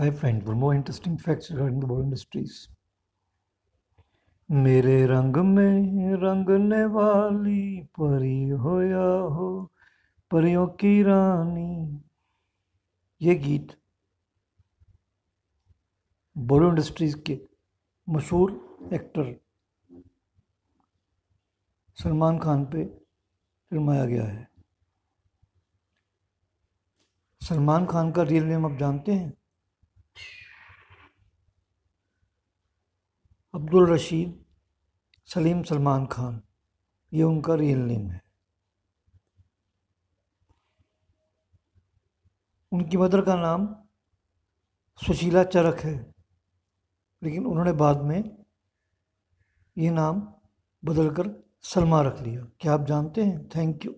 Hi find for more interesting facts regarding the Bollywood industries. मेरे रंग में रंगने वाली परी हो या हो, परियों की रानी। ये गीत बॉलीवुड इंडस्ट्रीज़ के मशहूर एक्टर सलमान खान पे फिल्माया गया है। सलमान खान का रियल नेम आप जानते हैं? अब्दुल रशीद, सलीम सलमान खान, ये उनका रियल नेम है। उनकी मदर का नाम सुशीला चरक है, लेकिन उन्होंने बाद में ये नाम बदलकर सलमा रख लिया। क्या आप जानते हैं? Thank you